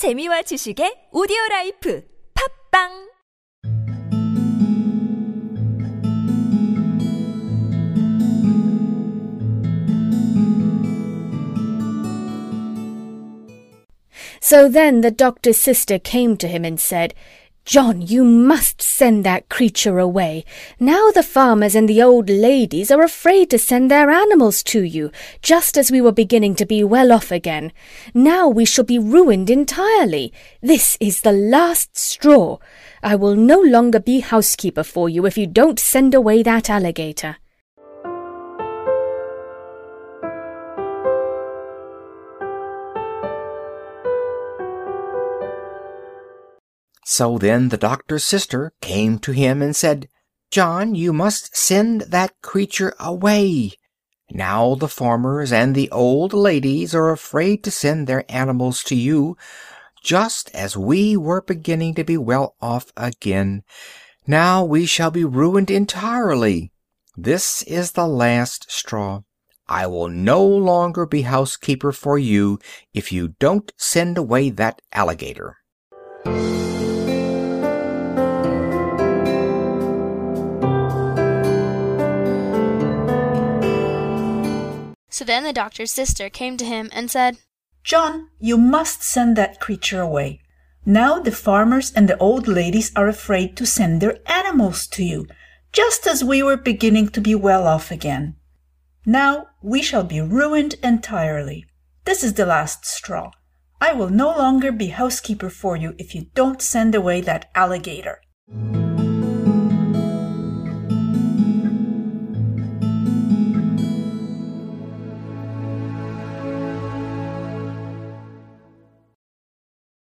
재미와 지식의 오디오 라이프 팝빵 So then the doctor's sister came to him and said, John, you must send that creature away. Now the farmers and the old ladies are afraid to send their animals to you, just as we were beginning to be well off again. Now we shall be ruined entirely. This is the last straw. I will no longer be housekeeper for you if you don't send away that alligator. So then the doctor's sister came to him and said, John, you must send that creature away. Now the farmers and the old ladies are afraid to send their animals to you, just as we were beginning to be well off again. Now we shall be ruined entirely. This is the last straw. I will no longer be housekeeper for you if you don't send away that alligator. So then the doctor's sister came to him and said, John, you must send that creature away. Now the farmers and the old ladies are afraid to send their animals to you, just as we were beginning to be well off again. Now we shall be ruined entirely. This is the last straw. I will no longer be housekeeper for you if you don't send away that alligator.